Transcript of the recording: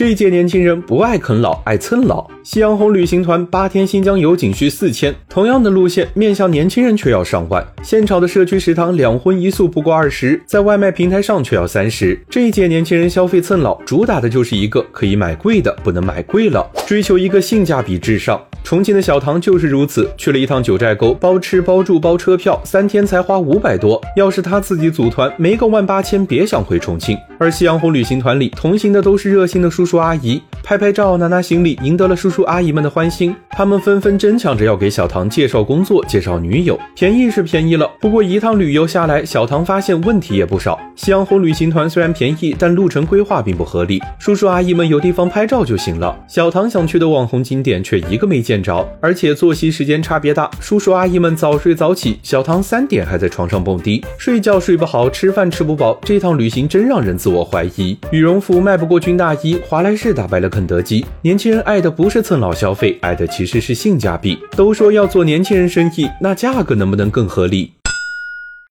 这一届年轻人不爱啃老，爱蹭老。夕阳红旅行团八天新疆游仅需四千，同样的路线面向年轻人却要上万。现炒的社区食堂两荤一素不过二十，在外卖平台上却要三十。这一届年轻人消费蹭老，主打的就是一个可以买贵的，不能买贵了，追求一个性价比至上。重庆的小唐就是如此，去了一趟九寨沟，包吃包住包车票，三天才花五百多。要是他自己组团，没个万八千，别想回重庆。而夕阳红旅行团里同行的都是热心的叔叔阿姨，拍拍照、拿拿行李，赢得了叔叔阿姨们的欢心。他们纷纷争抢着要给小唐介绍工作、介绍女友。便宜是便宜了，不过一趟旅游下来，小唐发现问题也不少。夕阳红旅行团虽然便宜，但路程规划并不合理。叔叔阿姨们有地方拍照就行了，小唐想去的网红景点却一个没见。着，而且作息时间差别大，叔叔阿姨们早睡早起，小唐三点还在床上蹦迪，睡觉睡不好，吃饭吃不饱，这趟旅行真让人自我怀疑。羽绒服卖不过军大衣，华莱士打败了肯德基。年轻人爱的不是蹭老消费，爱的其实是性价比。都说要做年轻人生意，那价格能不能更合理？